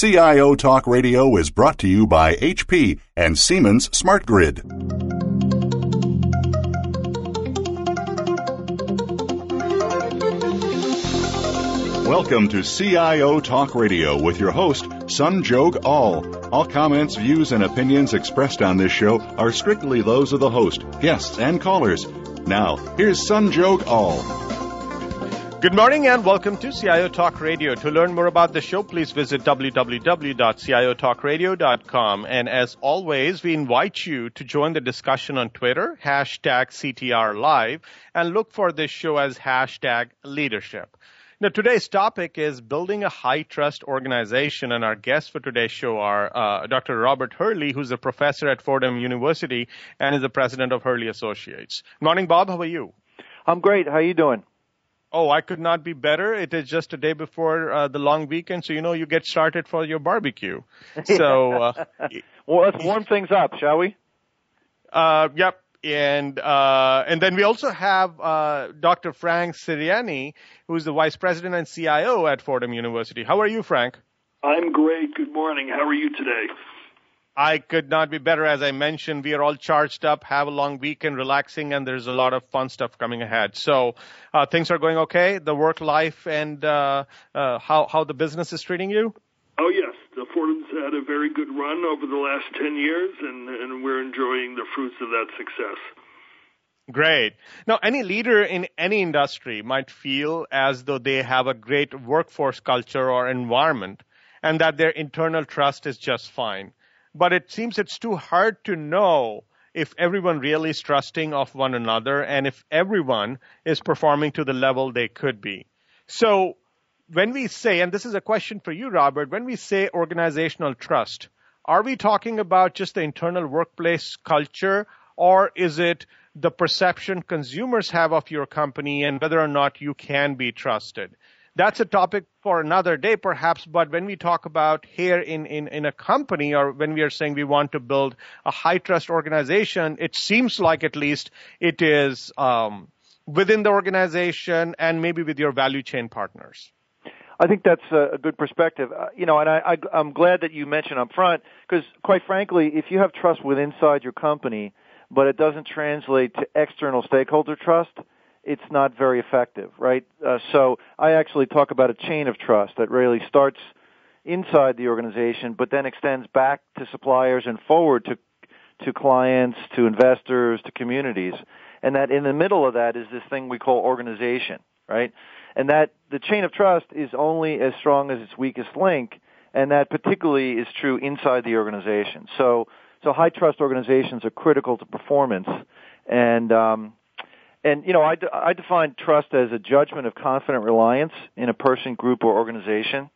CIO Talk Radio is brought to you by HP and Siemens Smart Grid. Welcome to CIO Talk Radio with your host, Sanjog Aul. All All comments, views, and opinions expressed on this show are strictly those of the host, guests, and callers. Now, here's Sanjog Aul. Good morning and welcome to CIO Talk Radio. To learn more about the show, please visit www.ciotalkradio.com. And as always, we invite you to join the discussion on Twitter, hashtag CTR Live, and look for this show as hashtag leadership. Now, today's topic is building a high trust organization, and our guests for today's show are uh, Dr. Robert Hurley, who's a professor at Fordham University and is the president of Hurley Associates. Morning, Bob. How are you? I'm great. How are you doing? Oh, I could not be better. It is just a day before uh, the long weekend, so you know you get started for your barbecue. So, uh, well, let's warm things up, shall we? Uh, yep and uh, and then we also have uh, Dr. Frank Sirianni, who's the vice president and CIO at Fordham University. How are you, Frank? I'm great. Good morning. How are you today? I could not be better. As I mentioned, we are all charged up, have a long weekend, relaxing, and there's a lot of fun stuff coming ahead. So uh, things are going okay. The work life and uh, uh, how how the business is treating you. Oh yes, the Fordham's had a very good run over the last ten years, and and we're enjoying the fruits of that success. Great. Now, any leader in any industry might feel as though they have a great workforce culture or environment, and that their internal trust is just fine. But it seems it's too hard to know if everyone really is trusting of one another and if everyone is performing to the level they could be. So when we say, and this is a question for you, Robert, when we say organizational trust, are we talking about just the internal workplace culture, or is it the perception consumers have of your company and whether or not you can be trusted? That's a topic for another day, perhaps. But when we talk about here in, in, in a company, or when we are saying we want to build a high trust organization, it seems like at least it is um, within the organization and maybe with your value chain partners. I think that's a, good perspective. Uh, you know, and I, I, I'm glad that you mentioned up front because, quite frankly, if you have trust within inside your company, but it doesn't translate to external stakeholder trust, it's not very effective, right? Uh, so I actually talk about a chain of trust that really starts inside the organization, but then extends back to suppliers and forward to to clients, to investors, to communities, and that in the middle of that is this thing we call organization, right? and that the chain of trust is only as strong as its weakest link, and that particularly is true inside the organization. So, so high trust organizations are critical to performance, and um, and you know I, I define trust as a judgment of confident reliance in a person, group, or organization,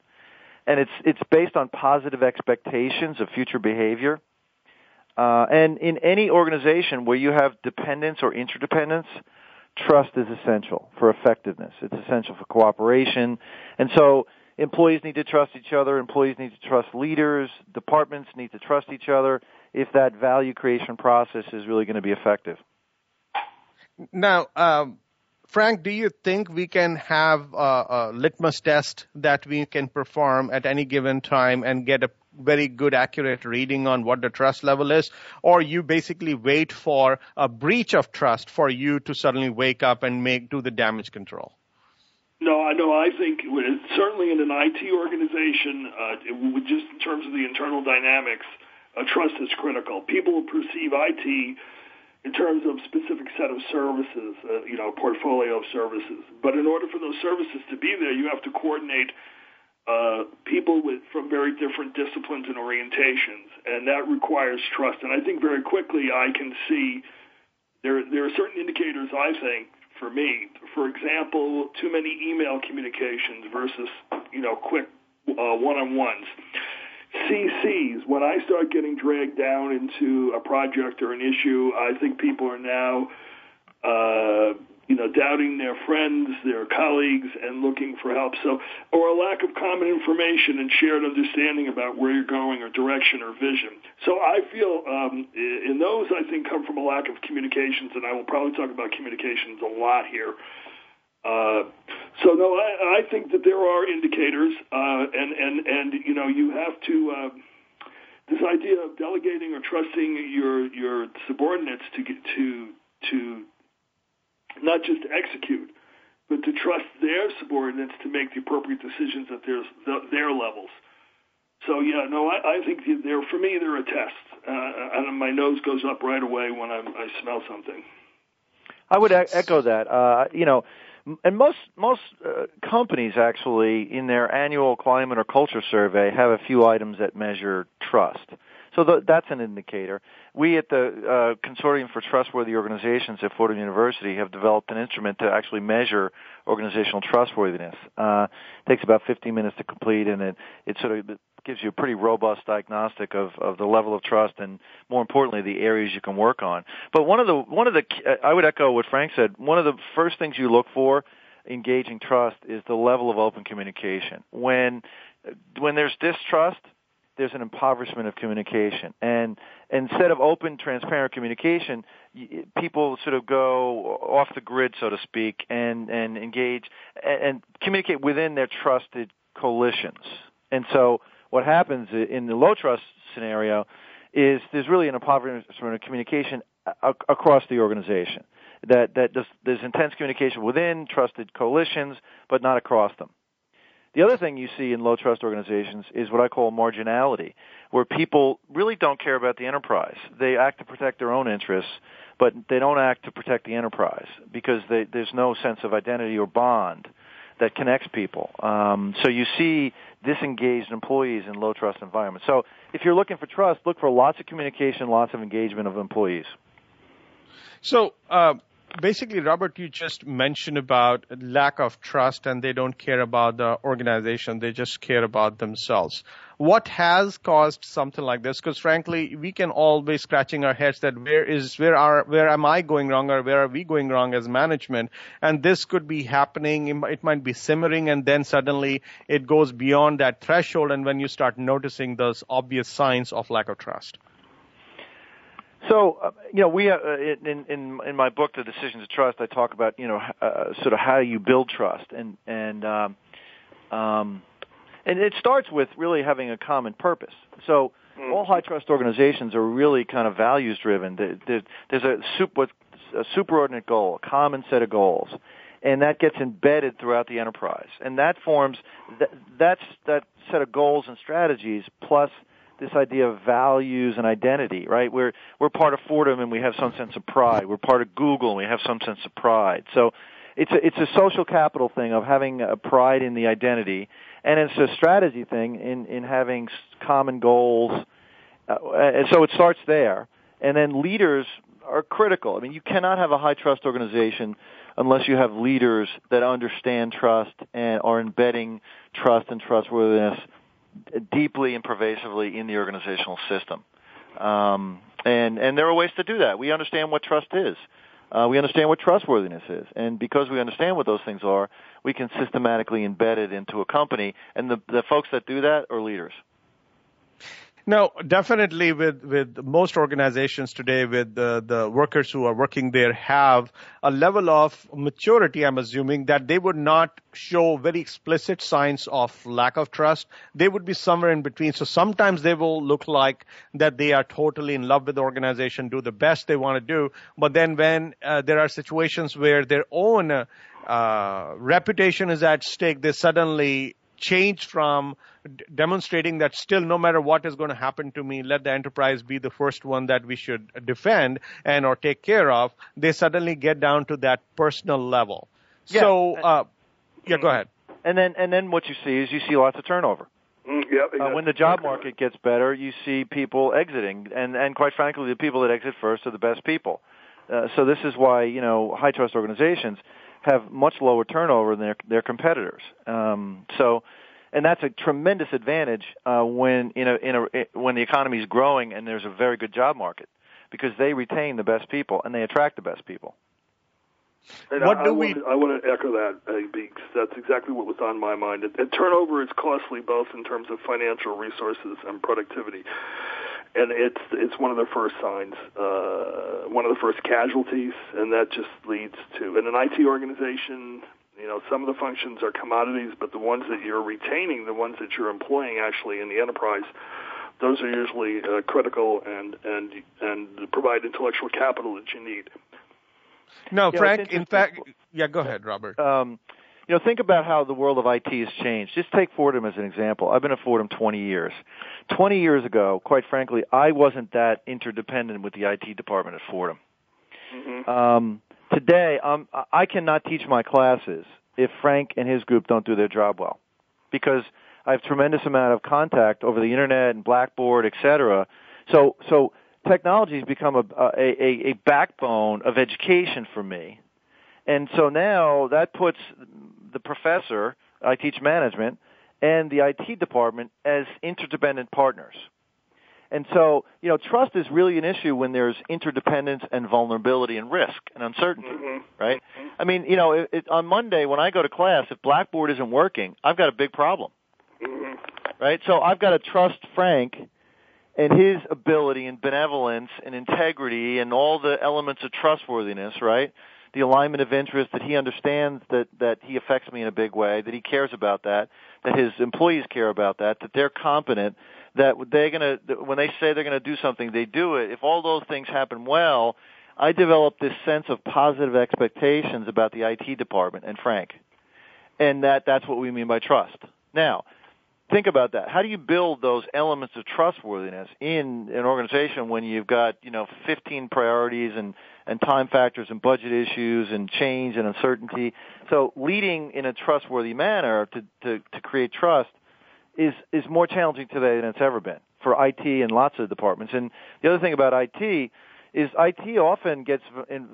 and it's it's based on positive expectations of future behavior. Uh, and in any organization where you have dependence or interdependence, trust is essential for effectiveness. It's essential for cooperation. And so employees need to trust each other, employees need to trust leaders, departments need to trust each other if that value creation process is really going to be effective. Now, um, Frank, do you think we can have a, a litmus test that we can perform at any given time and get a very good accurate reading on what the trust level is or you basically wait for a breach of trust for you to suddenly wake up and make do the damage control no, I know. I think certainly in an IT organization, uh, just in terms of the internal dynamics, trust is critical. People perceive IT in terms of specific set of services, uh, you know, portfolio of services. But in order for those services to be there, you have to coordinate uh, people with from very different disciplines and orientations, and that requires trust. And I think very quickly I can see there there are certain indicators. I think for me, for example, too many email communications versus you know quick uh, one-on-ones. CCs. When I start getting dragged down into a project or an issue, I think people are now. Uh, you know, doubting their friends, their colleagues, and looking for help. So, or a lack of common information and shared understanding about where you're going or direction or vision. So, I feel um, in those, I think, come from a lack of communications, and I will probably talk about communications a lot here. Uh, so no, I, I think that there are indicators, uh, and and and you know you have to. Uh, this idea of delegating or trusting your your subordinates to get to to not just execute, but to trust their subordinates to make the appropriate decisions at their their levels. So yeah, no, I, I think they're for me they're a test, uh, and my nose goes up right away when I, I smell something. I would echo that. Uh, you know, and most most uh, companies actually in their annual climate or culture survey have a few items that measure trust. So that's an indicator. We at the uh, Consortium for Trustworthy Organizations at Fordham University have developed an instrument to actually measure organizational trustworthiness. Uh, it takes about 15 minutes to complete, and it it sort of gives you a pretty robust diagnostic of, of the level of trust and more importantly the areas you can work on. But one of the one of the I would echo what Frank said. One of the first things you look for engaging trust is the level of open communication. When when there's distrust, there's an impoverishment of communication. And instead of open, transparent communication, people sort of go off the grid, so to speak, and, and engage and, and communicate within their trusted coalitions. And so what happens in the low trust scenario is there's really an impoverishment of communication across the organization. That that there's, intense communication within trusted coalitions, but not across them. The other thing you see in low trust organizations is what I call marginality, where people really don't care about the enterprise. They act to protect their own interests, but they don't act to protect the enterprise because they, there's no sense of identity or bond that connects people. Um, so you see disengaged employees in low trust environments. So if you're looking for trust, look for lots of communication, lots of engagement of employees. So uh, basically, Robert, you just mentioned about lack of trust, and they don't care about the organization; they just care about themselves. What has caused something like this? Because frankly, we can all be scratching our heads that where is where are where am I going wrong, or where are we going wrong as management? And this could be happening. It might be simmering, and then suddenly it goes beyond that threshold, and when you start noticing those obvious signs of lack of trust. So, uh, you know, we uh, in in in my book, The Decision to Trust, I talk about you know uh, sort of how you build trust, and and um, um, and it starts with really having a common purpose. So, mm. all high trust organizations are really kind of values driven. There's a super a superordinate goal, a common set of goals, and that gets embedded throughout the enterprise, and that forms that's that set of goals and strategies plus this idea of values and identity, right? We're we're part of Fordham and we have some sense of pride. We're part of Google and we have some sense of pride. So it's a it's a social capital thing of having a pride in the identity, and it's a strategy thing in in having common goals. Uh, and so it starts there, and then leaders are critical. I mean, you cannot have a high trust organization unless you have leaders that understand trust and are embedding trust and trustworthiness deeply and pervasively in the organizational system. Um, and and there are ways to do that. We understand what trust is. Uh, we understand what trustworthiness is, and because we understand what those things are, we can systematically embed it into a company. And the the folks that do that are leaders. No, definitely with, with most organizations today, with the, the workers who are working there have a level of maturity, I'm assuming, that they would not show very explicit signs of lack of trust. They would be somewhere in between. So sometimes they will look like that they are totally in love with the organization, do the best they want to do. But then when uh, there are situations where their own uh, reputation is at stake, they suddenly change from d- demonstrating that still no matter what is going to happen to me let the enterprise be the first one that we should defend and or take care of they suddenly get down to that personal level yeah. so uh, yeah go ahead and then and then what you see is you see lots of turnover mm, yep, uh, when the job market gets better, you see people exiting, and and quite frankly, the people that exit first are the best people. Uh, so this is why you know high trust organizations have much lower turnover than their their competitors. Um, so, and that's a tremendous advantage uh, when in a, in a when the economy is growing and there's a very good job market because they retain the best people and they attract the best people. And what I, do I we? Want to, I want to echo that uh, because that's exactly what was on my mind. And, and turnover is costly both in terms of financial resources and productivity and it's it's one of the first signs, uh, one of the first casualties, and that just leads to in an IT organization, You know, some of the functions are commodities, but the ones that you're retaining, the ones that you're employing actually in the enterprise, those are usually uh, critical and and and provide intellectual capital that you need. No, Frank. In fact, yeah. Go ahead, Robert. Um, you know, think about how the world of IT has changed. Just take Fordham as an example. I've been at Fordham 20 years. 20 years ago, quite frankly, I wasn't that interdependent with the IT department at Fordham. Mm-hmm. Um, today, um, I cannot teach my classes if Frank and his group don't do their job well, because I have tremendous amount of contact over the internet and Blackboard, et cetera. So, so technology has become a, a, a, a backbone of education for me. And so now that puts the professor, I teach management, and the IT department as interdependent partners. And so, you know, trust is really an issue when there's interdependence and vulnerability and risk and uncertainty, mm-hmm. right? Mm-hmm. I mean, you know, it, it, on Monday when I go to class, if Blackboard isn't working, I've got a big problem, mm-hmm. right? So I've got to trust Frank and his ability and benevolence and integrity and all the elements of trustworthiness, right? The alignment of interest that he understands that that he affects me in a big way, that he cares about that, that his employees care about that, that they're competent, that they're to when they say they're to do something, they do it. If all those things happen well, I develop this sense of positive expectations about the IT department and Frank. And that that's what we mean by trust. Now, think about that. How do you build those elements of trustworthiness in an organization when you've got, you know, 15 priorities and, and time factors and budget issues and change and uncertainty? So leading in a trustworthy manner to, to, to create trust is, is more challenging today than it's ever been for IT and lots of departments. And the other thing about IT is IT often gets in,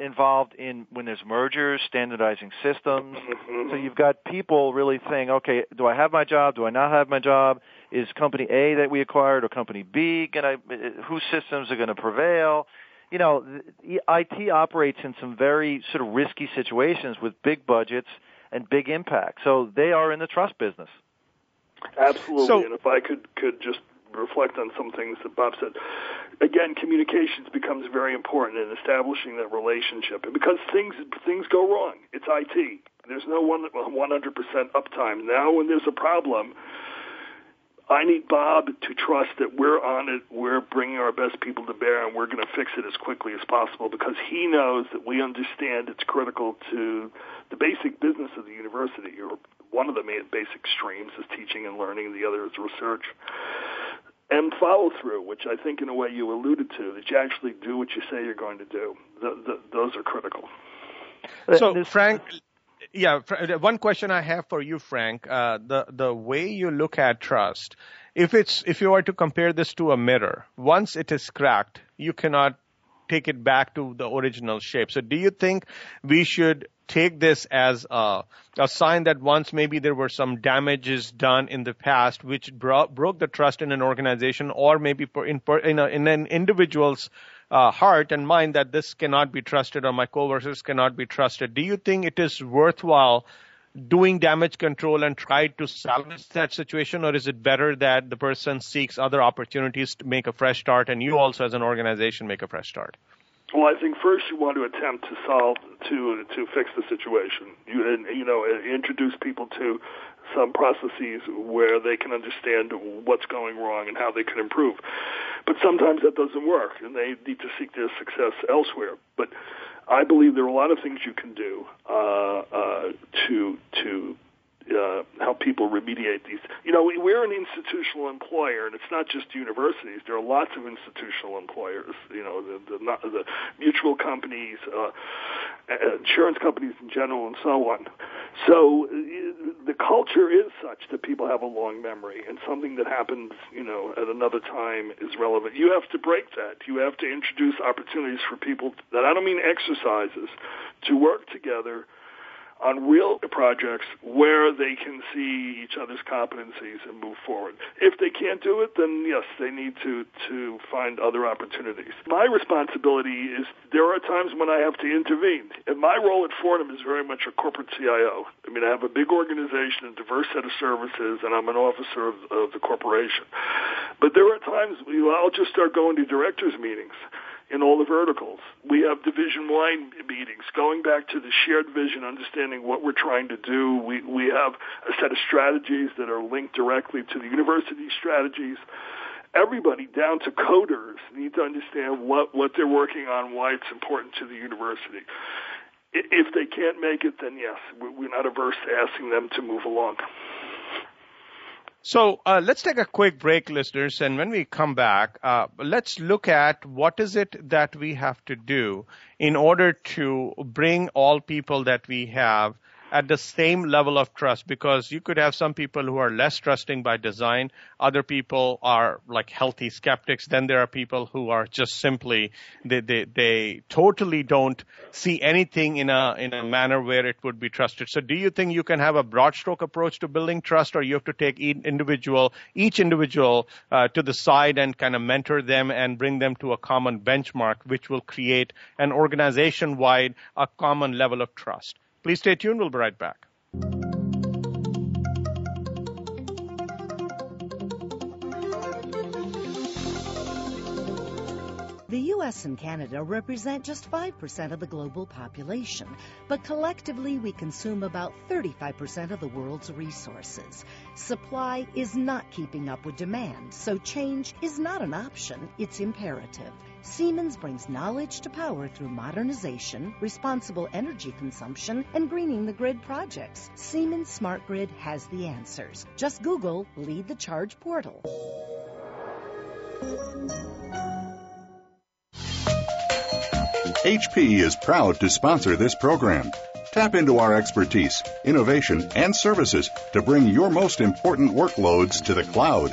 involved in when there's mergers, standardizing systems. Mm-hmm. So you've got people really saying, okay, do I have my job? Do I not have my job? Is company A that we acquired or company B going to, whose systems are going to prevail? You know, IT operates in some very sort of risky situations with big budgets and big impact. So they are in the trust business. Absolutely. So, and if I could could just reflect on some things that Bob said. Again, communications becomes very important in establishing that relationship, and because things things go wrong, it's IT. There's no one 100% uptime. Now, when there's a problem, I need Bob to trust that we're on it, we're bringing our best people to bear, and we're going to fix it as quickly as possible because he knows that we understand it's critical to the basic business of the university, one of the main basic streams is teaching and learning, the other is research and follow through, which I think in a way you alluded to, that you actually do what you say you're going to do. The, the, those are critical. So, Frank, yeah, one question I have for you, Frank. Uh, the the way you look at trust, if it's if you were to compare this to a mirror, once it is cracked, you cannot take it back to the original shape. So, do you think we should take this as a, a sign that once maybe there were some damages done in the past which bro- broke the trust in an organization or maybe in, in, a, in an individual's uh, heart and mind that this cannot be trusted or my coworkers cannot be trusted. Do you think it is worthwhile doing damage control and try to salvage that situation, or is it better that the person seeks other opportunities to make a fresh start and you also as an organization make a fresh start? Well, I think first you want to attempt to solve to to fix the situation. You and you know introduce people to some processes where they can understand what's going wrong and how they can improve. But sometimes that doesn't work, and they need to seek their success elsewhere. But I believe there are a lot of things you can do uh, uh, to to uh, help people remediate these. You know, we're an institutional employer, and it's not just universities. There are lots of institutional employers. You know, the the, the mutual companies, uh, insurance companies in general, and so on. So uh, the culture is such that people have a long memory, and something that happens, you know, at another time is relevant. You have to break that. You have to introduce opportunities for people that I don't mean exercises to work together on real projects where they can see each other's competencies and move forward. If they can't do it, then yes, they need to to find other opportunities. My responsibility is there are times when I have to intervene. And my role at Fordham is very much a corporate CIO. I mean, I have a big organization, a diverse set of services, and I'm an officer of, of the corporation. But there are times you know, I'll just start going to directors' meetings in all the verticals. We have division-wide meetings, going back to the shared vision, understanding what we're trying to do. We we have a set of strategies that are linked directly to the university strategies. Everybody, down to coders, need to understand what what they're working on, why it's important to the university. If they can't make it, then yes, we're not averse to asking them to move along. So uh, let's take a quick break, listeners, and when we come back, uh, let's look at what is it that we have to do in order to bring all people that we have at the same level of trust because you could have some people who are less trusting by design. Other people are like healthy skeptics. Then there are people who are just simply, they, they, they totally don't see anything in a, in a manner where it would be trusted. So do you think you can have a broad stroke approach to building trust or you have to take each individual, each individual uh, to the side and kind of mentor them and bring them to a common benchmark, which will create an organization wide, a common level of trust? Please stay tuned. We'll be right back. The US and Canada represent just 5% of the global population, but collectively we consume about 35% of the world's resources. Supply is not keeping up with demand, so change is not an option, it's imperative. Siemens brings knowledge to power through modernization, responsible energy consumption, and greening the grid projects. Siemens Smart Grid has the answers. Just Google Lead the Charge portal. HP is proud to sponsor this program. Tap into our expertise, innovation, and services to bring your most important workloads to the cloud.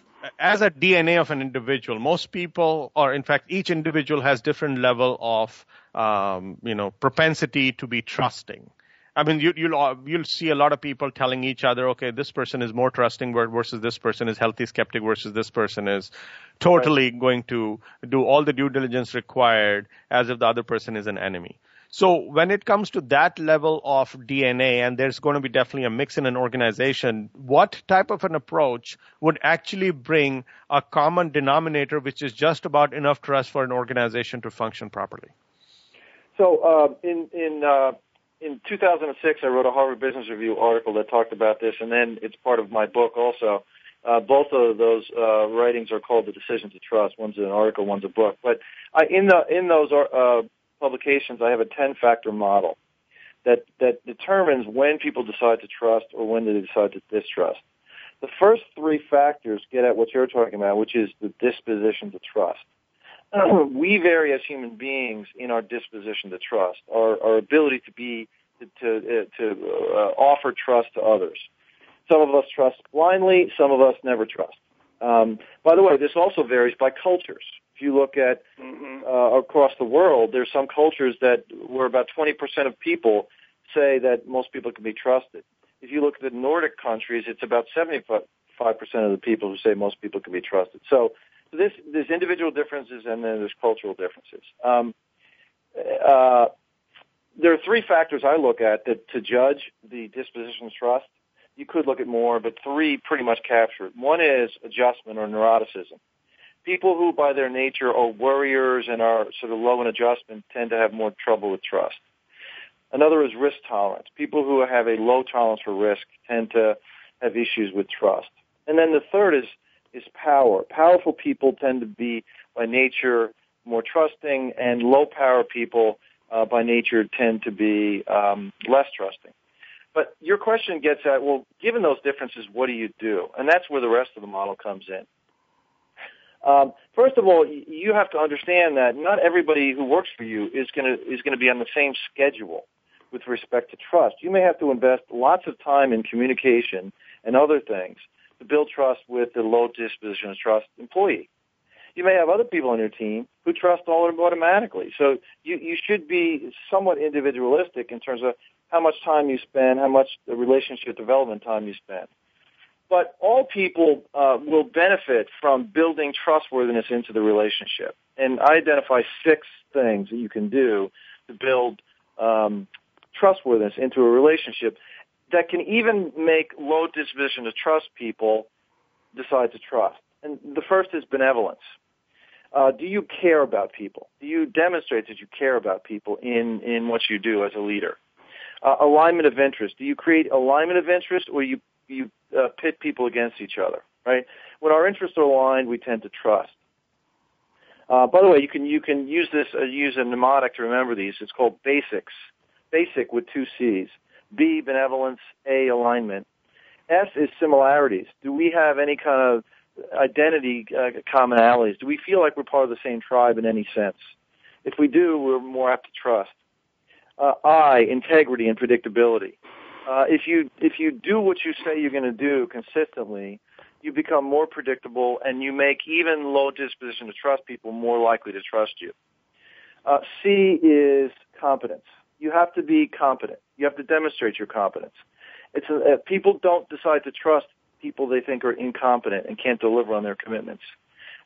as a DNA of an individual, most people, or in fact, each individual has different level of, um, you know, propensity to be trusting. I mean, you, you'll you'll see a lot of people telling each other, okay, this person is more trusting versus this person is healthy skeptic versus this person is totally right. going to do all the due diligence required as if the other person is an enemy. So when it comes to that level of DNA, and there's going to be definitely a mix in an organization, what type of an approach would actually bring a common denominator, which is just about enough trust for an organization to function properly? So uh, in in uh, in 2006, I wrote a Harvard Business Review article that talked about this, and then it's part of my book also. Uh, both of those uh, writings are called "The Decision to Trust." One's an article, one's a book. But in the in those uh, publications, I have a 10 factor model that, that determines when people decide to trust or when they decide to distrust. The first three factors get at what you're talking about, which is the disposition to trust. we vary as human beings in our disposition to trust, our, our ability to be to to, uh, to uh, offer trust to others. Some of us trust blindly, some of us never trust. Um, by the way, this also varies by cultures you look at mm-hmm. uh, across the world, there's some cultures that where about 20% of people say that most people can be trusted. If you look at the Nordic countries, it's about 75% of the people who say most people can be trusted. So this, there's individual differences and then there's cultural differences. Um, uh, there are three factors I look at that, to judge the disposition of trust. You could look at more, but three pretty much capture it. One is adjustment or neuroticism people who by their nature are worriers and are sort of low in adjustment tend to have more trouble with trust. Another is risk tolerance. People who have a low tolerance for risk tend to have issues with trust. And then the third is, is power. Powerful people tend to be by nature more trusting and low power people uh, by nature tend to be um, less trusting. But your question gets at, well, given those differences, what do you do? And that's where the rest of the model comes in. Um, first of all, you have to understand that not everybody who works for you is going to is going to be on the same schedule. with respect to trust. You may have to invest lots of time in communication and other things to build trust with the low disposition of trust employee. You may have other people on your team who trust all automatically. So you, you should be somewhat individualistic in terms of how much time you spend, how much the relationship development time you spend. But all people uh, will benefit from building trustworthiness into the relationship. And I identify six things that you can do to build um, trustworthiness into a relationship that can even make low disposition to trust people decide to trust. And the first is benevolence. Uh, do you care about people? Do you demonstrate that you care about people in, in what you do as a leader? Uh, alignment of interest. Do you create alignment of interest or you, you uh, pit people against each other, right? When our interests are aligned, we tend to trust. Uh, by the way, you can you can use this uh, use a mnemonic to remember these. It's called basics. Basic with two C's. B benevolence. A alignment. S is similarities. Do we have any kind of identity uh, commonalities? Do we feel like we're part of the same tribe in any sense? If we do, we're more apt to trust. Uh, I integrity and predictability. Uh, if you if you do what you say you're going to do consistently, you become more predictable and you make even low disposition to trust people more likely to trust you. Uh, C is competence. You have to be competent. You have to demonstrate your competence. It's a, uh, people don't decide to trust people they think are incompetent and can't deliver on their commitments.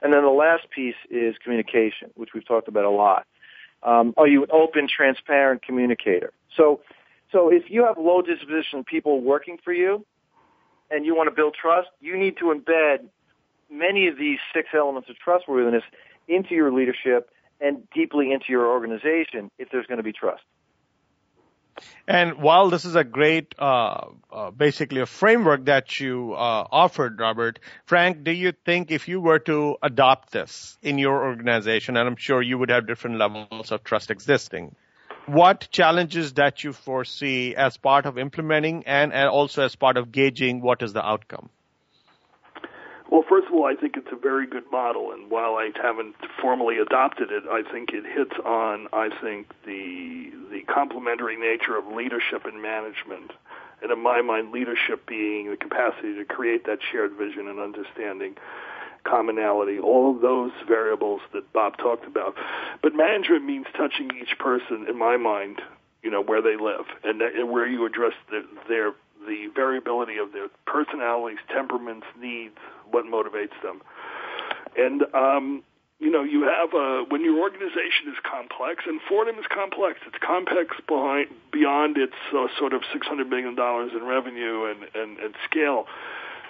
And then the last piece is communication, which we've talked about a lot. Um, are you an open, transparent communicator? So, so if you have low disposition people working for you, and you want to build trust, you need to embed many of these six elements of trustworthiness into your leadership and deeply into your organization if there's going to be trust. And while this is a great, uh, uh, basically a framework that you uh, offered, Robert, Frank, do you think if you were to adopt this in your organization, and I'm sure you would have different levels of trust existing, what challenges that you foresee as part of implementing and, and also as part of gauging what is the outcome? Well, first of all, I think it's a very good model, and while I haven't formally adopted it, I think it hits on, I think, the the complementary nature of leadership and management, and in my mind, leadership being the capacity to create that shared vision and understanding, commonality, all of those variables that Bob talked about. But management means touching each person, in my mind, you know, where they live and, that, and where you address the, their the variability of their personalities, temperaments, needs, what motivates them. And um, you know, you have a when your organization is complex, and Fordham is complex. It's complex behind beyond its uh, sort of six hundred million dollars in revenue and, and and scale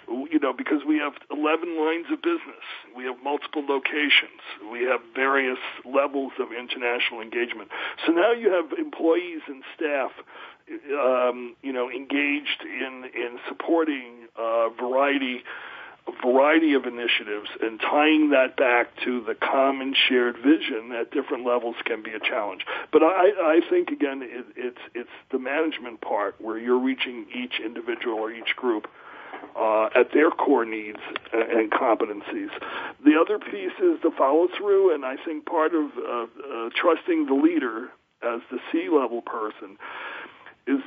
you know, because we have 11 lines of business, we have multiple locations, we have various levels of international engagement. So now you have employees and staff, um, you know, engaged in in supporting a variety a variety of initiatives and tying that back to the common shared vision at different levels can be a challenge. But I, I think again, it, it's it's the management part where you're reaching each individual or each group uh, at their core needs and competencies. The other piece is the follow through, and I think part of uh, uh, trusting the leader as the C level person is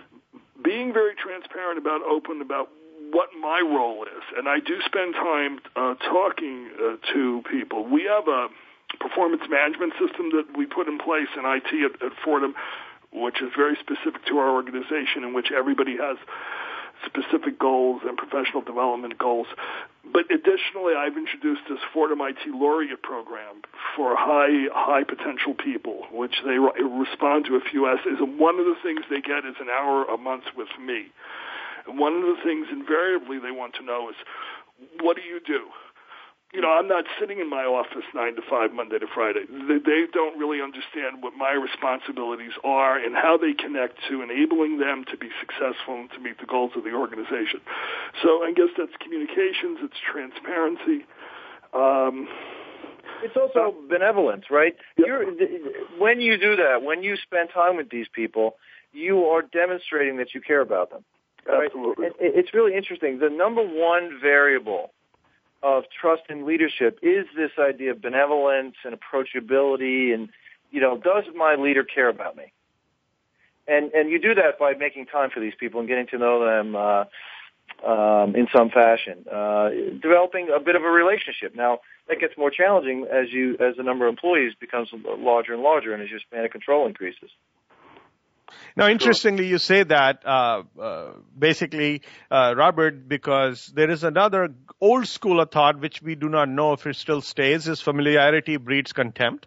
being very transparent about, open about what my role is. And I do spend time uh, talking uh, to people. We have a performance management system that we put in place in IT at, at Fordham, which is very specific to our organization, in which everybody has specific goals and professional development goals. But additionally, I've introduced this Fordham IT Laureate program for high high potential people, which they respond to a few essays. And one of the things they get is an hour a month with me. And one of the things invariably they want to know is, what do you do? You know, I'm not sitting in my office nine to five Monday to Friday. They, don't really understand what my responsibilities are and how they connect to enabling them to be successful and to meet the goals of the organization. So I guess that's communications, it's transparency. Um, it's also uh, benevolence, right? You're, when you do that, when you spend time with these people, you are demonstrating that you care about them. Right? Absolutely. It's really interesting. The number one variable of trust and leadership is this idea of benevolence and approachability and, you know, does my leader care about me? and and you do that by making time for these people and getting to know them uh, um, in some fashion, uh, developing a bit of a relationship. Now that gets more challenging as you as the number of employees becomes larger and larger, and as your span of control increases. Now, interestingly, you say that uh, uh, basically, uh, Robert, because there is another old school of thought which we do not know if it still stays: is familiarity breeds contempt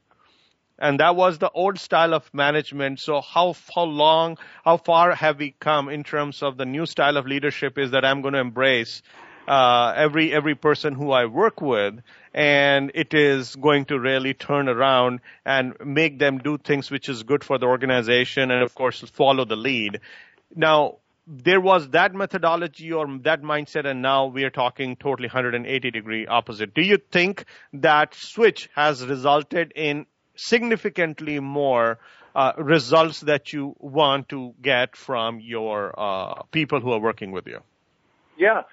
and that was the old style of management. So how how long, how far have we come in terms of the new style of leadership? Is that I'm going to embrace uh, every every person who I work with, and it is going to really turn around and make them do things which is good for the organization, and of course follow the lead. Now, there was that methodology or that mindset, and now we are talking totally 180 degree opposite. Do you think that switch has resulted in significantly more uh, results that you want to get from your uh, people who are working with you. Yeah.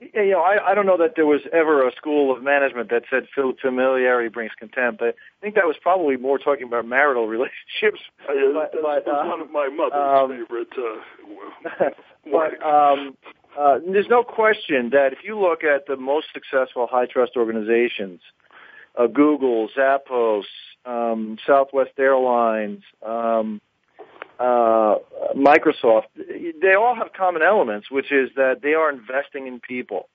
You know, I, I don't know that there was ever a school of management that said familiarity brings contempt. I think that was probably more talking about marital relationships. Uh, but, but, uh, one of my mother's um, favorite. Uh, but um, uh, there's no question that if you look at the most successful high trust organizations, uh, Google, Zappos, um, Southwest Airlines, um, uh, Microsoft, they all have common elements, which is that they are investing in people.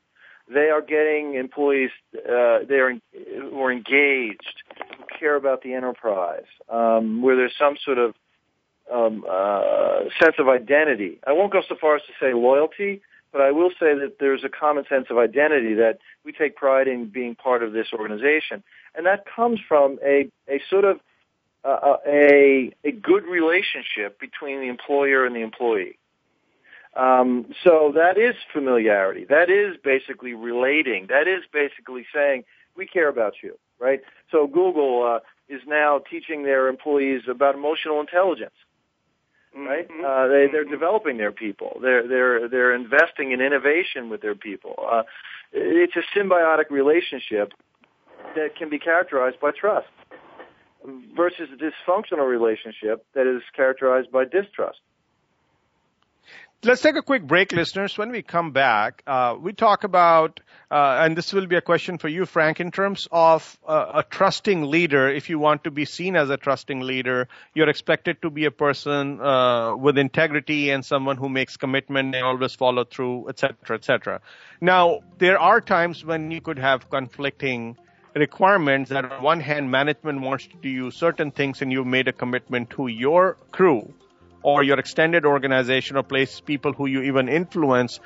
They are getting employees uh, they are who are engaged, who care about the enterprise, um, where there's some sort of um, uh, sense of identity. I won't go so far as to say loyalty, but I will say that there's a common sense of identity that we take pride in being part of this organization and that comes from a a sort of uh, uh, a a good relationship between the employer and the employee. Um, so that is familiarity. That is basically relating. That is basically saying we care about you, right? So Google uh, is now teaching their employees about emotional intelligence. Right, mm-hmm. uh, they, they're developing their people. They're they're they're investing in innovation with their people. Uh, it's a symbiotic relationship that can be characterized by trust versus a dysfunctional relationship that is characterized by distrust. Let's take a quick break, listeners. When we come back, uh, we talk about, uh, and this will be a question for you, Frank, in terms of uh, a trusting leader. If you want to be seen as a trusting leader, you're expected to be a person uh, with integrity and someone who makes commitment and always follow through, etc., etc. Now, there are times when you could have conflicting requirements that on one hand management wants to do certain things and you've made a commitment to your crew or your extended organization or place people who you even influence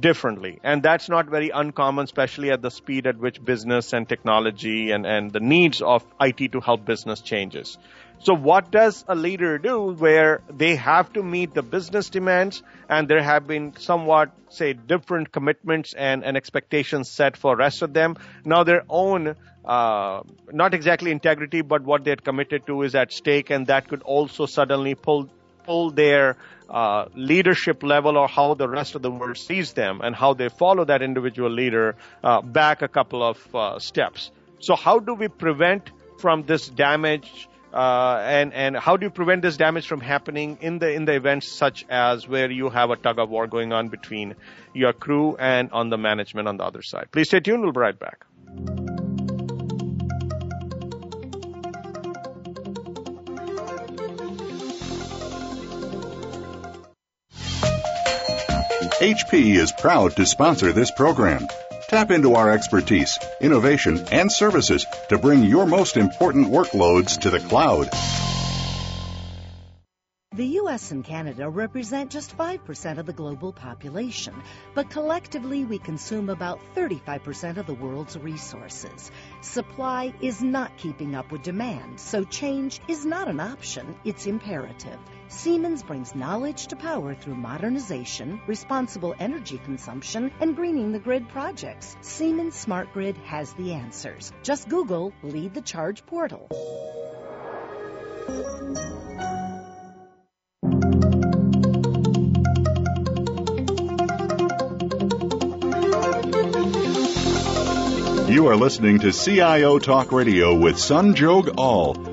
differently. And that's not very uncommon, especially at the speed at which business and technology and, and the needs of IT to help business changes. So what does a leader do where they have to meet the business demands and there have been somewhat, say, different commitments and, and expectations set for rest of them? Now their own, uh, not exactly integrity, but what they had committed to is at stake and that could also suddenly pull, pull their uh, leadership level or how the rest of the world sees them and how they follow that individual leader uh, back a couple of uh, steps. So how do we prevent from this damage uh, and and how do you prevent this damage from happening in the in the events such as where you have a tug of war going on between your crew and on the management on the other side? Please stay tuned. We'll be right back. HP is proud to sponsor this program. Tap into our expertise, innovation, and services to bring your most important workloads to the cloud. The US and Canada represent just 5% of the global population, but collectively we consume about 35% of the world's resources. Supply is not keeping up with demand, so change is not an option, it's imperative. Siemens brings knowledge to power through modernization, responsible energy consumption, and greening the grid projects. Siemens Smart Grid has the answers. Just Google Lead the Charge portal. You are listening to CIO Talk Radio with Sanjog Aul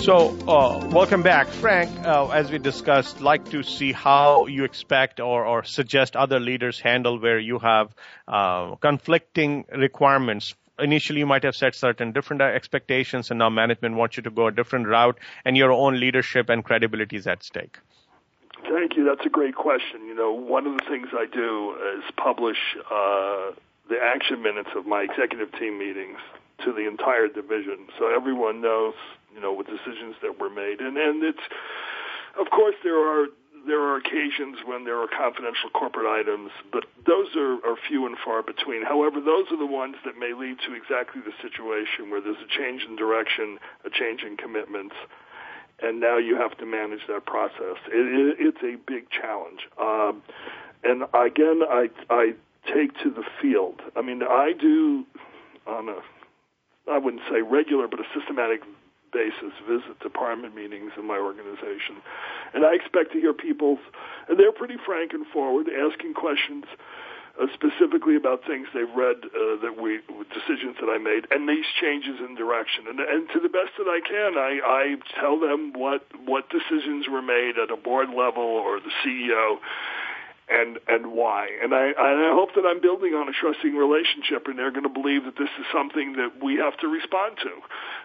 So, uh, welcome back. Frank, uh, as we discussed, like to see how you expect or, or suggest other leaders handle where you have uh, conflicting requirements. Initially you might have set certain different expectations and now management wants you to go a different route and your own leadership and credibility is at stake. Thank you. That's a great question. You know one of the things i do is publish uh, the action minutes of my executive team meetings to the entire division. So everyone knows you know with decisions that were made and and it's of course there are there are occasions when there are confidential corporate items, but those are, are few and far between. However, those are the ones that may lead to exactly the situation where there's a change in direction, a change in commitments, and now you have to manage that process. It, it, it's a big challenge. Um, and again, I, I take to the field. I mean, I do on a, I wouldn't say regular, but a systematic basis visit department meetings in my organization. And I expect to hear people, and they're pretty frank and forward, asking questions uh, specifically about things they've read uh, that we decisions that I made and these changes in direction. And, and to the best that I can, I, I tell them what what decisions were made at a board level or the CEO and and why. And I and I hope that I'm building on a trusting relationship, and they're going to believe that this is something that we have to respond to.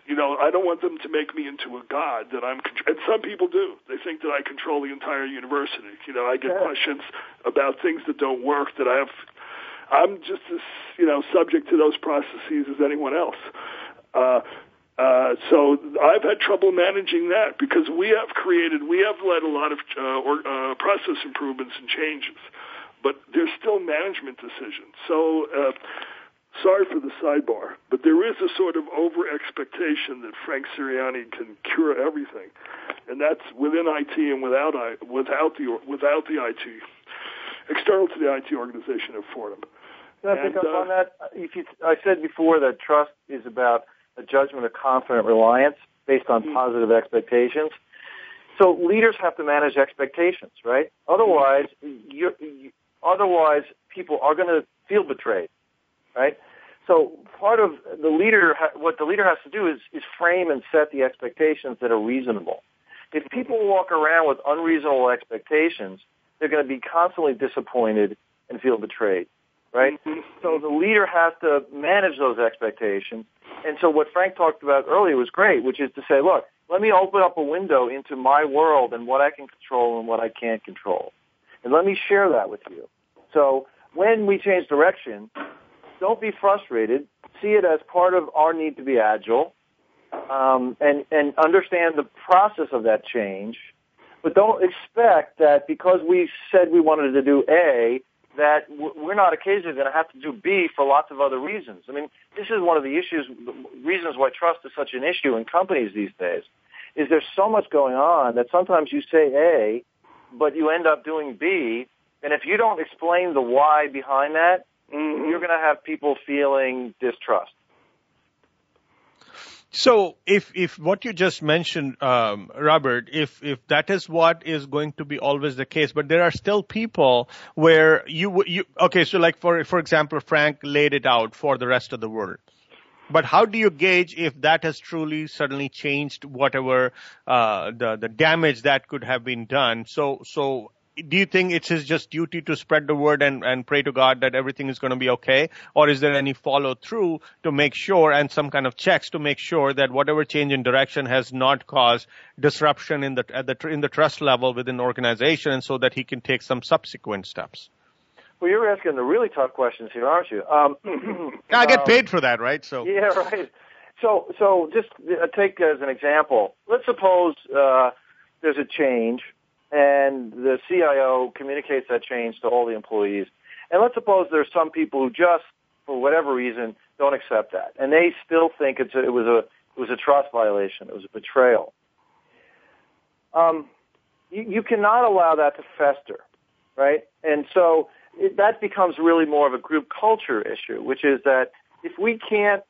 You know, I don't want them to make me into a god that I'm. And some people do. They think that I control the entire university. You know, I get yeah. questions about things that don't work that I have. I'm just as you know subject to those processes as anyone else. Uh, uh, so I've had trouble managing that because we have created, we have led a lot of uh, or, uh, process improvements and changes, but there's still management decisions. So, uh, sorry for the sidebar, but there is a sort of over expectation that Frank Sirianni can cure everything, and that's within IT and without I, without the without the IT external to the IT organization of Fordham. Can I pick up uh, on that? If you, I said before that trust is about a judgment of confident reliance based on mm-hmm. positive expectations. So leaders have to manage expectations, right? Otherwise, you, otherwise people are going to feel betrayed, right? So part of the leader, what the leader has to do is, is frame and set the expectations that are reasonable. If people walk around with unreasonable expectations, they're going to be constantly disappointed and feel betrayed right? Mm-hmm. So the leader has to manage those expectations. And so what Frank talked about earlier was great, which is to say, look, let me open up a window into my world and what I can control and what I can't control. And let me share that with you. So when we change direction, don't be frustrated. See it as part of our need to be agile um, and, and understand the process of that change. But don't expect that because we said we wanted to do A, that we're not occasionally going to have to do B for lots of other reasons. I mean, this is one of the issues, reasons why trust is such an issue in companies these days, is there's so much going on that sometimes you say A, but you end up doing B, and if you don't explain the why behind that, mm-hmm. you're going to have people feeling distrust. So if if what you just mentioned, um, Robert, if if that is what is going to be always the case, but there are still people where you you okay, so like for for example, Frank laid it out for the rest of the world. But how do you gauge if that has truly suddenly changed whatever uh, the the damage that could have been done? So so do you think it's his just duty to spread the word and, and pray to God that everything is going to be okay? Or is there any follow through to make sure and some kind of checks to make sure that whatever change in direction has not caused disruption in the, at the, in the trust level within the organization and so that he can take some subsequent steps? Well, you're asking the really tough questions here, aren't you? Um, I get um, paid for that, right? So yeah, right. So, so just uh, take as an example. Let's suppose uh, there's a change and the CIO communicates that change to all the employees. And let's suppose there's some people who just, for whatever reason, don't accept that, and they still think it's a, it was a it was a trust violation, it was a betrayal. Um, you, you cannot allow that to fester, right? And so it, that becomes really more of a group culture issue, which is that if we can't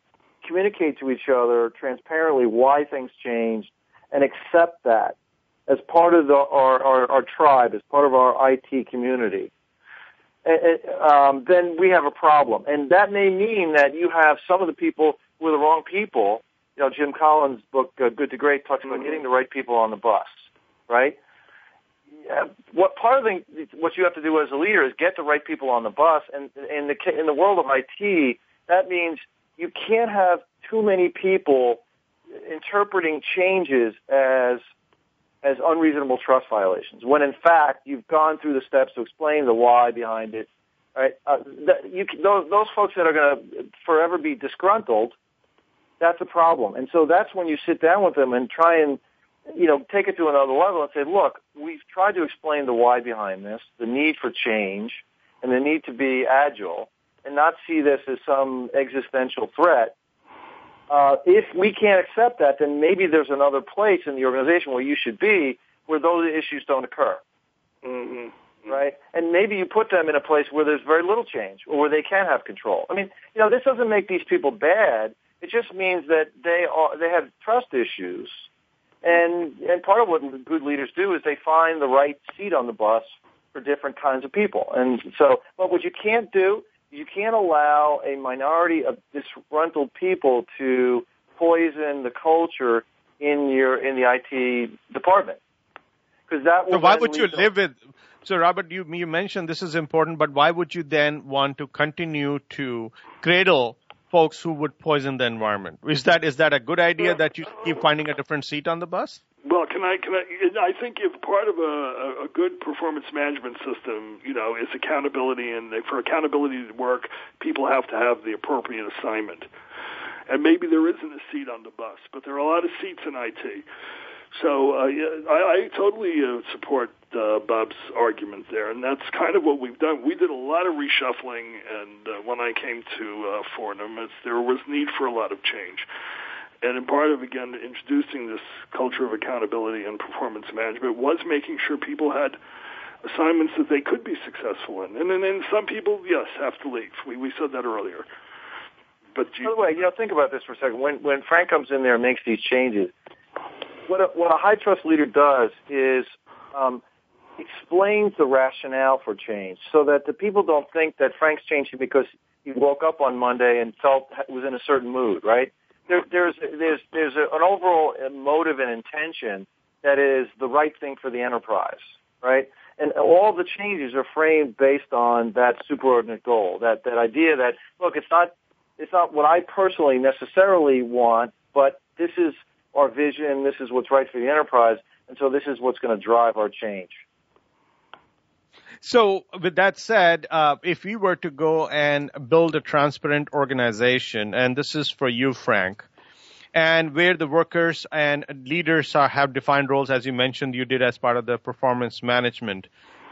communicate to each other transparently why things changed and accept that as part of the, our, our, our tribe, as part of our IT community, um, then we have a problem. And that may mean that you have some of the people who are the wrong people. You know, Jim Collins' book, uh, Good to Great, talks about mm-hmm. getting the right people on the bus, right? what part of the, what you have to do as a leader is get the right people on the bus. And in the in the world of IT, that means you can't have too many people interpreting changes as as unreasonable trust violations when in fact you've gone through the steps to explain the why behind it. Right? Uh, you, those those folks that are going to forever be disgruntled, that's a problem. And so that's when you sit down with them and try and you know, take it to another level and say, look, we've tried to explain the why behind this, the need for change, and the need to be agile, and not see this as some existential threat. Uh, if we can't accept that, then maybe there's another place in the organization where you should be where those issues don't occur. Mm-hmm. Right? And maybe you put them in a place where there's very little change or where they can have control. I mean, you know, this doesn't make these people bad. It just means that they are, they have trust issues and and part of what good leaders do is they find the right seat on the bus for different kinds of people. And so, but what you can't do, you can't allow a minority of disgruntled people to poison the culture in your in the IT department. Because that will. So why would you live with? So Robert, you you mentioned this is important, but why would you then want to continue to cradle folks who would poison the environment. Is that is that a good idea that you keep finding a different seat on the bus? Well, can I can I? I think if part of a, a good performance management system, you know, is accountability, and for accountability to work, people have to have the appropriate assignment. And maybe there isn't a seat on the bus, but there are a lot of seats in IT. So uh, yeah, I, I totally uh, support uh, Bob's argument there, and that's kind of what we've done. We did a lot of reshuffling, and uh, when I came to uh, Fordham, it's, there was need for a lot of change. And in part of again introducing this culture of accountability and performance management was making sure people had assignments that they could be successful in. And then some people, yes, have to leave. We we said that earlier. But you, by the way, you know, think about this for a second. When when Frank comes in there and makes these changes, what a, what a high trust leader does is um, explains the rationale for change, so that the people don't think that Frank's changing because he woke up on Monday and felt was in a certain mood, right? There, there's there's there's a, an overall motive and intention that is the right thing for the enterprise, right? And all the changes are framed based on that superordinate goal, that that idea that look, it's not it's not what I personally necessarily want, but this is our vision, this is what's right for the enterprise, and so this is what's going to drive our change. So, with that said, uh, if we were to go and build a transparent organization, and this is for you, Frank, and where the workers and leaders are, have defined roles, as you mentioned, you did as part of the performance management.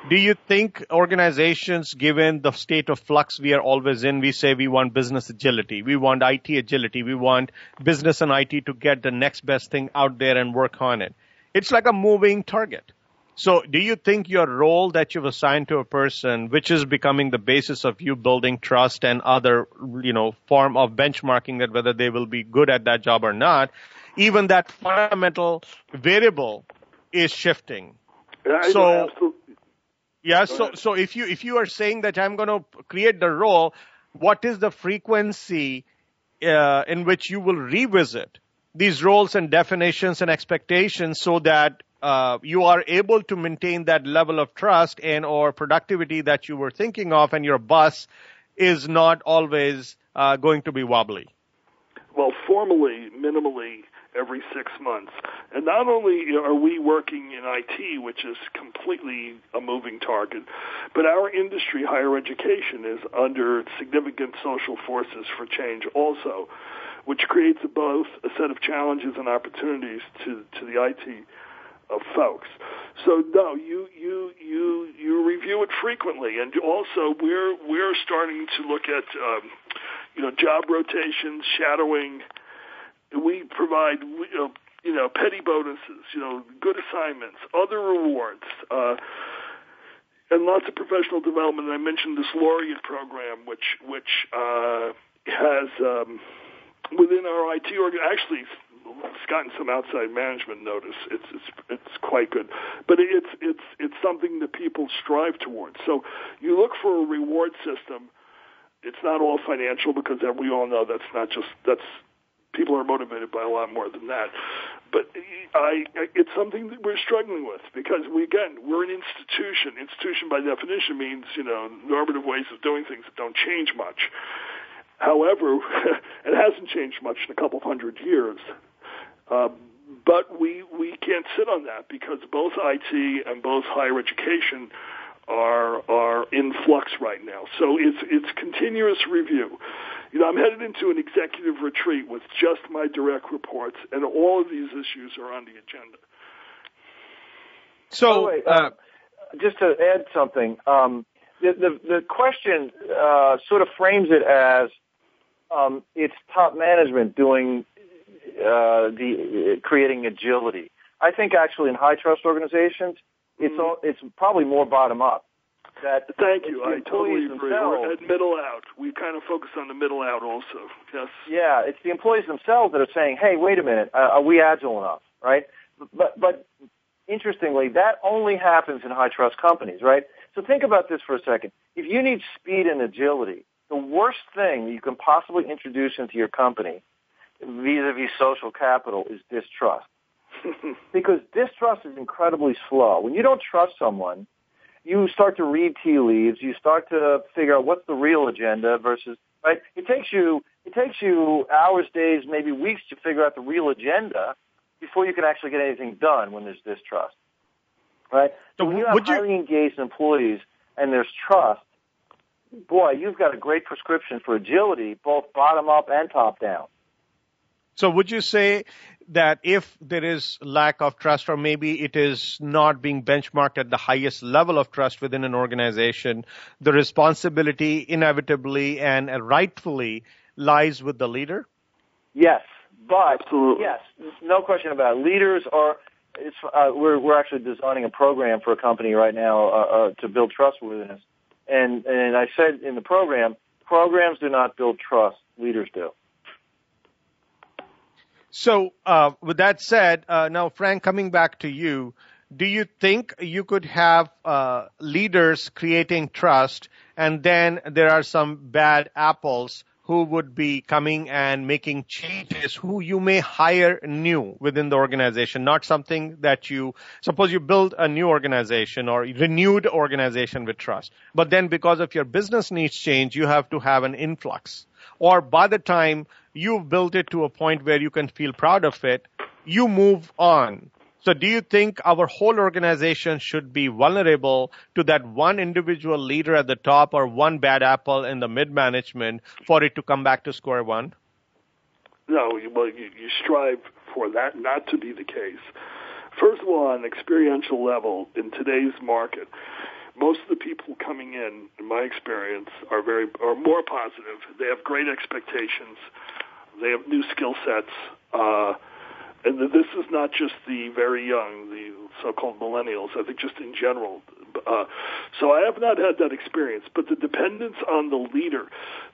Do you think organizations, given the state of flux we are always in, we say we want business agility, we want IT agility, we want business and IT to get the next best thing out there and work on it. It's like a moving target. So, do you think your role that you've assigned to a person, which is becoming the basis of you building trust and other, you know, form of benchmarking that whether they will be good at that job or not, even that fundamental variable is shifting? so, yeah. So, so if you if you are saying that I'm going to create the role, what is the frequency uh, in which you will revisit these roles and definitions and expectations so that uh, you are able to maintain that level of trust and or productivity that you were thinking of, and your bus is not always uh, going to be wobbly. Well, formally, minimally, every six months. And not only are we working in IT, which is completely a moving target, but our industry, higher education, is under significant social forces for change also, which creates both a set of challenges and opportunities to, to the IT of folks. So no, you you you you review it frequently, and also we're we're starting to look at um, you know job rotations, shadowing. We provide you know, you know petty bonuses, you know good assignments, other rewards. Uh, and lots of professional development. And I mentioned this laureate program, which which uh, has um, within our IT org actually it's gotten some outside management notice. It's it's it's quite good, but it's it's it's something that people strive towards. So you look for a reward system. It's not all financial because we all know that's not just that's people are motivated by a lot more than that. But I, it's something that we're struggling with because we again we're an institution. Institution by definition means you know normative ways of doing things that don't change much. However, it hasn't changed much in a couple of hundred years. Uh, but we we can't sit on that because both IT and both higher education are are in flux right now. So it's it's continuous review. You know, I'm headed into an executive retreat with just my direct reports, and all of these issues are on the agenda. So, way, uh, uh, just to add something, um, the, the, the question uh, sort of frames it as um, it's top management doing uh, the uh, creating agility. I think actually in high trust organizations, it's mm-hmm. all, it's probably more bottom up. That Thank you. I totally agree. We're at middle out. We kind of focus on the middle out also. Yes. Yeah, it's the employees themselves that are saying, "Hey, wait a minute, uh, are we agile enough?" Right? But but interestingly, that only happens in high trust companies, right? So think about this for a second. If you need speed and agility, the worst thing you can possibly introduce into your company vis-a-vis social capital is distrust. because distrust is incredibly slow. When you don't trust someone, you start to read tea leaves. You start to figure out what's the real agenda versus right. It takes you it takes you hours, days, maybe weeks to figure out the real agenda before you can actually get anything done when there's distrust. Right. So when you have highly you... engaged employees and there's trust, boy, you've got a great prescription for agility, both bottom up and top down. So would you say that if there is lack of trust or maybe it is not being benchmarked at the highest level of trust within an organization, the responsibility inevitably and rightfully lies with the leader? Yes, but Absolutely. yes, no question about it. Leaders are. It's, uh, we're we're actually designing a program for a company right now uh, uh, to build trustworthiness, and and I said in the program, programs do not build trust, leaders do. So, uh, with that said, uh, now Frank, coming back to you, do you think you could have uh, leaders creating trust, and then there are some bad apples who would be coming and making changes, who you may hire new within the organization, not something that you suppose you build a new organization or renewed organization with trust, but then because of your business needs change, you have to have an influx. Or by the time you've built it to a point where you can feel proud of it, you move on. So do you think our whole organization should be vulnerable to that one individual leader at the top or one bad apple in the mid management for it to come back to square one? No, well, you, you strive for that not to be the case. First of all, on an experiential level, in today's market, most of the people coming in, in my experience, are very are more positive. They have great expectations. They have new skill sets. Uh, and this is not just the very young, the so-called millennials. I think just in general. Uh, so I have not had that experience, but the dependence on the leader,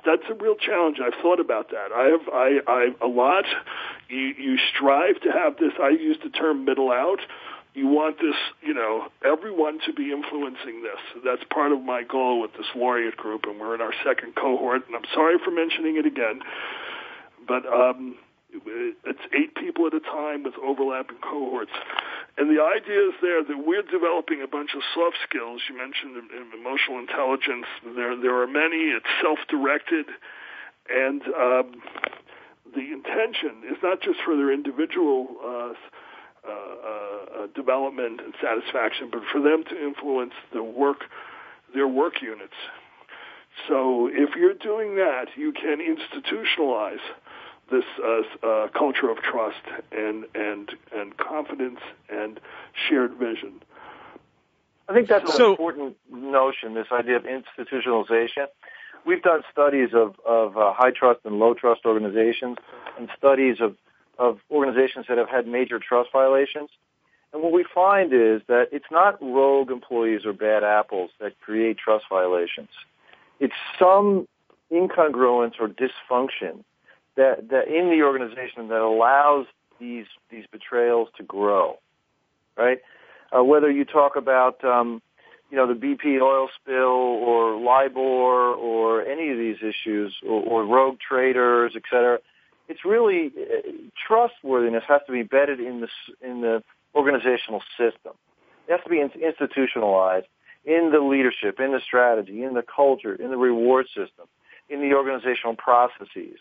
that's a real challenge. I've thought about that. I have, I, I, a lot. You, you strive to have this. I use the term middle out you want this, you know, everyone to be influencing this. That's part of my goal with this laureate group, and we're in our second cohort. And I'm sorry for mentioning it again, but um, it's eight people at a time with overlapping cohorts. And the idea is there that we're developing a bunch of soft skills. You mentioned emotional intelligence. There, there are many. It's self-directed, and um, the intention is not just for their individual. Uh, uh, uh, development and satisfaction, but for them to influence the work, their work units. So if you're doing that, you can institutionalize this uh, uh, culture of trust and and and confidence and shared vision. I think that's so, an important notion. This idea of institutionalization. We've done studies of of uh, high trust and low trust organizations, and studies of of organizations that have had major trust violations. And what we find is that it's not rogue employees or bad apples that create trust violations. It's some incongruence or dysfunction that, that in the organization that allows these these betrayals to grow, right? Uh, whether you talk about um, you know the BP oil spill or LIBOR or any of these issues or, or rogue traders, et cetera, it's really uh, trustworthiness has to be embedded in the in the organizational system. It has to be institutionalized in the leadership, in the strategy, in the culture, in the reward system, in the organizational processes.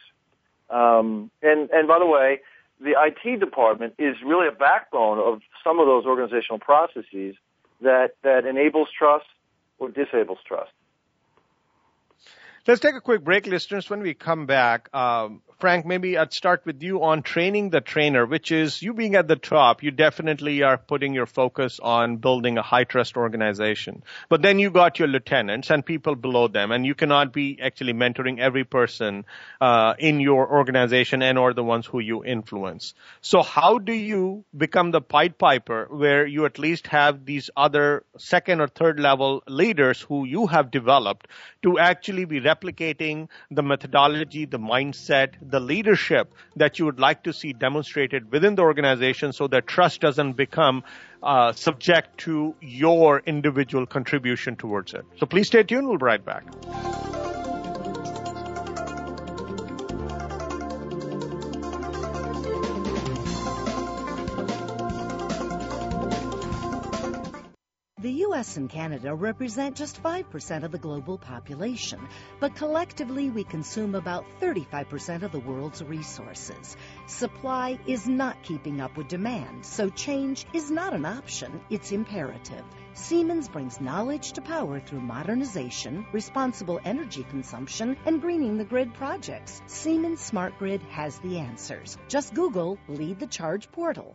Um, and and by the way, the IT department is really a backbone of some of those organizational processes that that enables trust or disables trust. Let's take a quick break, listeners. When we come back, um, Frank, maybe I'd start with you on training the trainer, which is you being at the top, you definitely are putting your focus on building a high trust organization. But then you got your lieutenants and people below them, and you cannot be actually mentoring every person uh, in your organization and or the ones who you influence. So how do you become the Pied Piper where you at least have these other second or third level leaders who you have developed to actually be replicating the methodology, the mindset, the leadership that you would like to see demonstrated within the organization so that trust doesn't become uh, subject to your individual contribution towards it. So please stay tuned. We'll be right back. The US and Canada represent just 5% of the global population, but collectively we consume about 35% of the world's resources. Supply is not keeping up with demand, so change is not an option, it's imperative. Siemens brings knowledge to power through modernization, responsible energy consumption, and greening the grid projects. Siemens Smart Grid has the answers. Just Google Lead the Charge portal.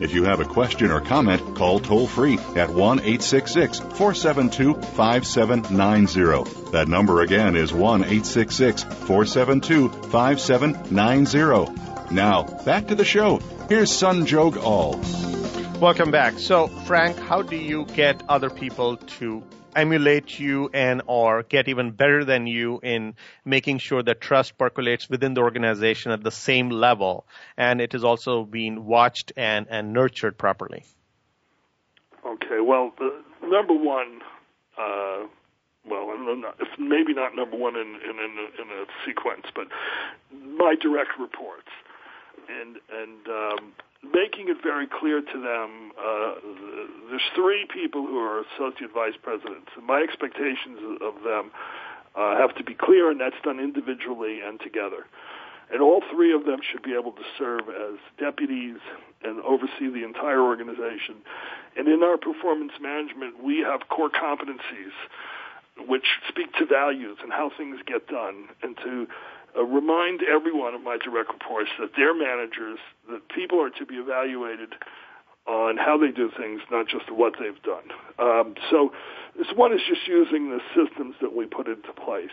If you have a question or comment, call toll free at 1 866 472 5790. That number again is 1 866 472 5790. Now, back to the show. Here's Sanjog Aul. Welcome back. So, Frank, how do you get other people to emulate you and or get even better than you in making sure that trust percolates within the organization at the same level and it is also being watched and, and nurtured properly? Okay, well, the number one, uh, well, maybe not number one in, in, in, a, in a sequence, but my direct reports. And, and um, making it very clear to them. Uh, there's three people who are associate vice presidents, and my expectations of them uh, have to be clear, and that's done individually and together. And all three of them should be able to serve as deputies and oversee the entire organization. And in our performance management, we have core competencies which speak to values and how things get done, and to uh, remind everyone of my direct reports that their managers, that people are to be evaluated on how they do things, not just what they've done. Um, so this one is just using the systems that we put into place.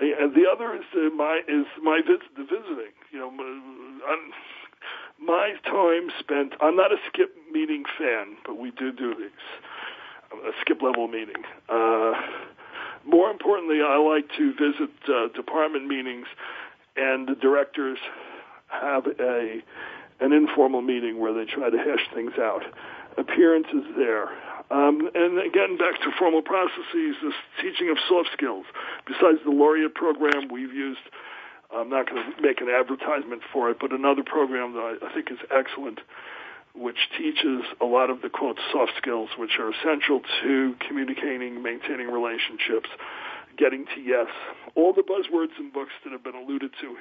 And the other is uh, my is my visit, the visiting. You know, my, my time spent. I'm not a skip meeting fan, but we do do these a skip level meeting. Uh, more importantly, I like to visit uh, department meetings, and the directors have a an informal meeting where they try to hash things out. Appearances there. Um, and again, back to formal processes, this teaching of soft skills. Besides the laureate program, we've used. I'm not going to make an advertisement for it, but another program that I, I think is excellent which teaches a lot of the quote soft skills, which are essential to communicating, maintaining relationships, getting to yes, all the buzzwords and books that have been alluded to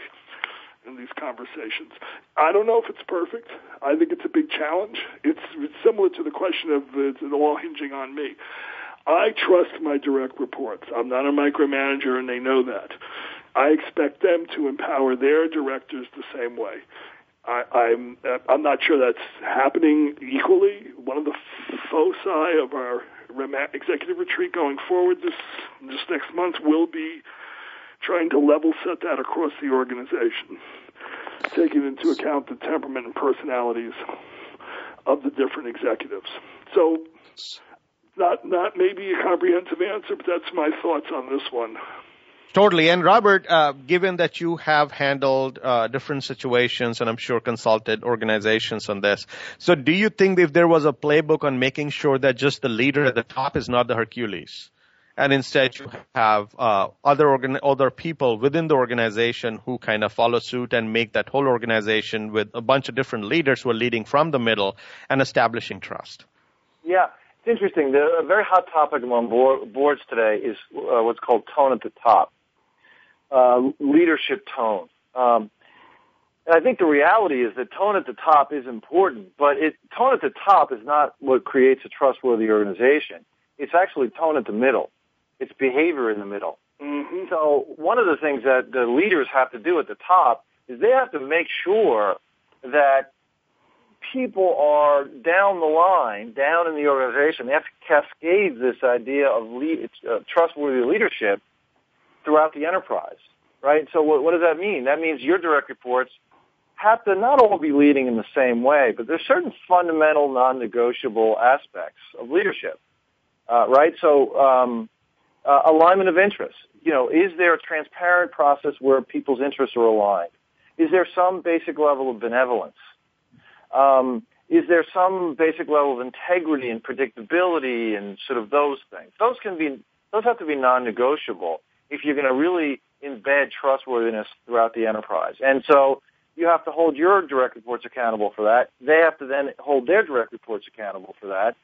in these conversations. I don't know if it's perfect. I think it's a big challenge. It's, it's similar to the question of uh, it all hinging on me. I trust my direct reports. I'm not a micromanager, and they know that. I expect them to empower their directors the same way. I, I'm uh, I'm not sure that's happening equally. One of the foci of our executive retreat going forward this this next month will be trying to level set that across the organization, taking into account the temperament and personalities of the different executives. So, not not maybe a comprehensive answer, but that's my thoughts on this one. Totally. And Robert, uh, given that you have handled uh, different situations and I'm sure consulted organizations on this, so do you think if there was a playbook on making sure that just the leader at the top is not the Hercules? And instead, you have uh, other organ- other people within the organization who kind of follow suit and make that whole organization with a bunch of different leaders who are leading from the middle and establishing trust. Yeah, it's interesting. The, a very hot topic among boards today is uh, what's called tone at the top uh, leadership tone. Um, and I think the reality is that tone at the top is important, but it, tone at the top is not what creates a trustworthy organization. It's actually tone at the middle. It's behavior in the middle. Mm-hmm. So one of the things that the leaders have to do at the top is they have to make sure that people are down the line, down in the organization. They have to cascade this idea of lead, uh, trustworthy leadership throughout the enterprise, right? So what, what does that mean? That means your direct reports have to not all be leading in the same way, but there's certain fundamental non-negotiable aspects of leadership, uh, right? So um, uh, alignment of interests. You know, is there a transparent process where people's interests are aligned? Is there some basic level of benevolence? Um, is there some basic level of integrity and predictability and sort of those things? Those can be, those have to be non-negotiable if you're going to really embed trustworthiness throughout the enterprise. And so you have to hold your direct reports accountable for that. They have to then hold their direct reports accountable for that.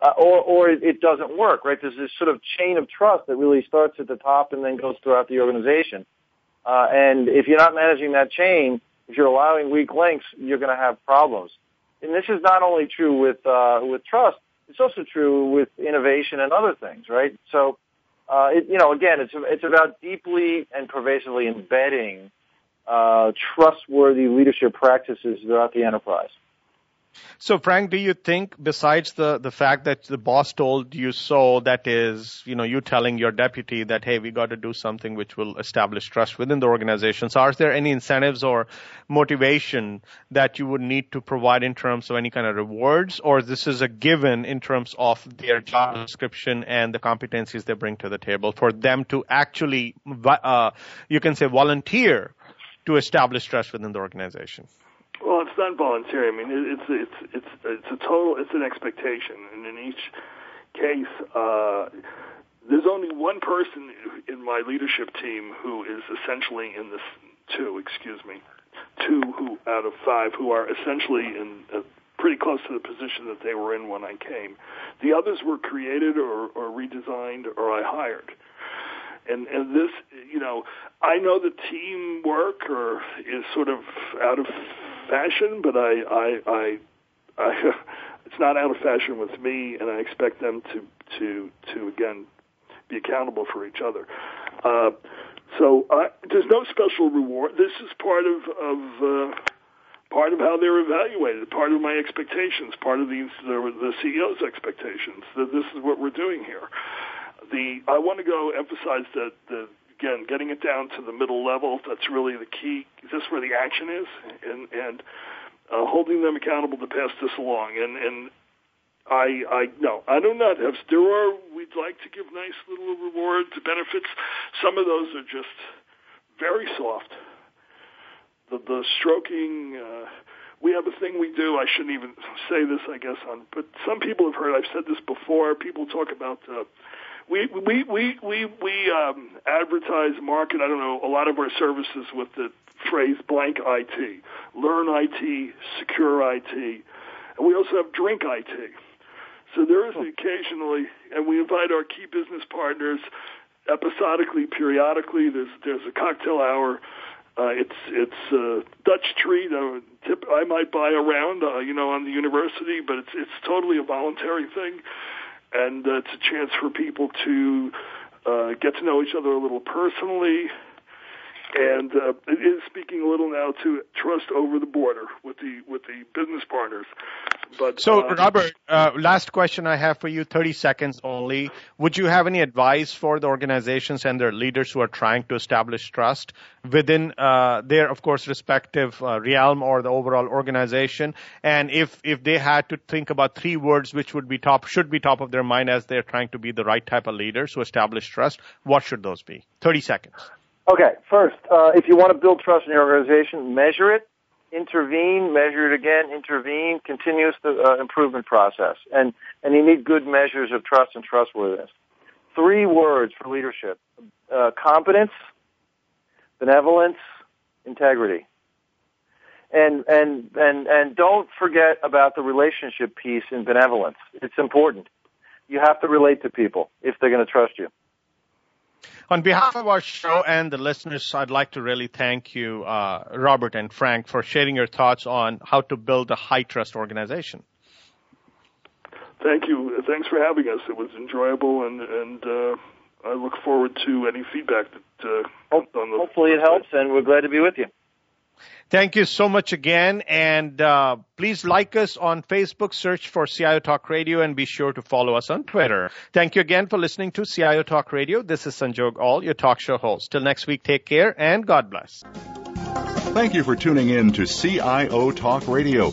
Uh, or, or it doesn't work, right? There's this sort of chain of trust that really starts at the top and then goes throughout the organization. Uh, and if you're not managing that chain, if you're allowing weak links, you're going to have problems. And this is not only true with uh, with trust; it's also true with innovation and other things, right? So uh, it, you know, again, it's it's about deeply and pervasively embedding uh, trustworthy leadership practices throughout the enterprise. So, Frank, do you think, besides the, the fact that the boss told you so, that is, you know, you telling your deputy that, hey, we got to do something which will establish trust within the organization. So, are there any incentives or motivation that you would need to provide in terms of any kind of rewards, or this is a given in terms of their job description and the competencies they bring to the table for them to actually, uh, you can say, volunteer to establish trust within the organization? Well, it's not voluntary. I mean, it's it's it's it's a total. It's an expectation, and in each case, uh, there's only one person in my leadership team who is essentially in this two. Excuse me, two who out of five who are essentially in. Uh, pretty close to the position that they were in when I came. The others were created or, or redesigned or I hired and and this you know I know the teamwork or is sort of out of fashion, but I, I, I, I it's not out of fashion with me, and I expect them to, to, to again, be accountable for each other. Uh, so I, there's no special reward. This is part of, of uh, part of how they're evaluated, part of my expectations, part of the, the, the CEO's expectations. That this is what we're doing here. The I want to go emphasize that the again, getting it down to the middle level, that's really the key. That's where the action is, and and uh, holding them accountable to pass this along. And and I I no, I do not have. There are we'd like to give nice little rewards, benefits. Some of those are just very soft. The the stroking. Uh, we have a thing we do. I shouldn't even say this, I guess, on. But some people have heard. I've said this before. People talk about. Uh, we we we we we um, advertise, market. I don't know a lot of our services with the phrase blank IT, learn IT, secure IT, and we also have drink IT. So there is occasionally, and we invite our key business partners episodically, periodically. There's there's a cocktail hour Uh, it's it's a Dutch treat. Uh, tip, I might buy around, uh, you know, on the university, but it's it's totally a voluntary thing, and uh, it's a chance for people to uh, get to know each other a little personally, and uh, it is speaking a little now to trust over the border with the with the business partners. But so, uh, Robert, uh, last question I have for you, 30 seconds only. Would you have any advice for the organizations and their leaders who are trying to establish trust within uh, their, of course, respective uh, realm or the overall organization? And if if they had to think about three words which would be top should be top of their mind as they're trying to be the right type of leaders who establish trust, what should those be? 30 seconds. Okay, first, uh, if you want to build trust in your organization, measure it, intervene, measure it again, intervene, continuous uh, improvement process, and and you need good measures of trust and trustworthiness. Three words for leadership: uh, competence, benevolence, integrity. And and and and don't forget about the relationship piece in benevolence. It's important. You have to relate to people if they're going to trust you. On behalf of our show and the listeners, I'd like to really thank you, uh, Robert and Frank, for sharing your thoughts on how to build a high trust organization. Thank you. Thanks for having us. It was enjoyable, and and uh, I look forward to any feedback that uh, comes on the. Hopefully, it helps, and we're glad to be with you. Thank you so much again. And uh, please like us on Facebook, search for CIO Talk Radio, and be sure to follow us on Twitter. Thank you again for listening to CIO Talk Radio. This is Sanjog Aul, your talk show host. Till next week, take care and God bless. Thank you for tuning in to CIO Talk Radio.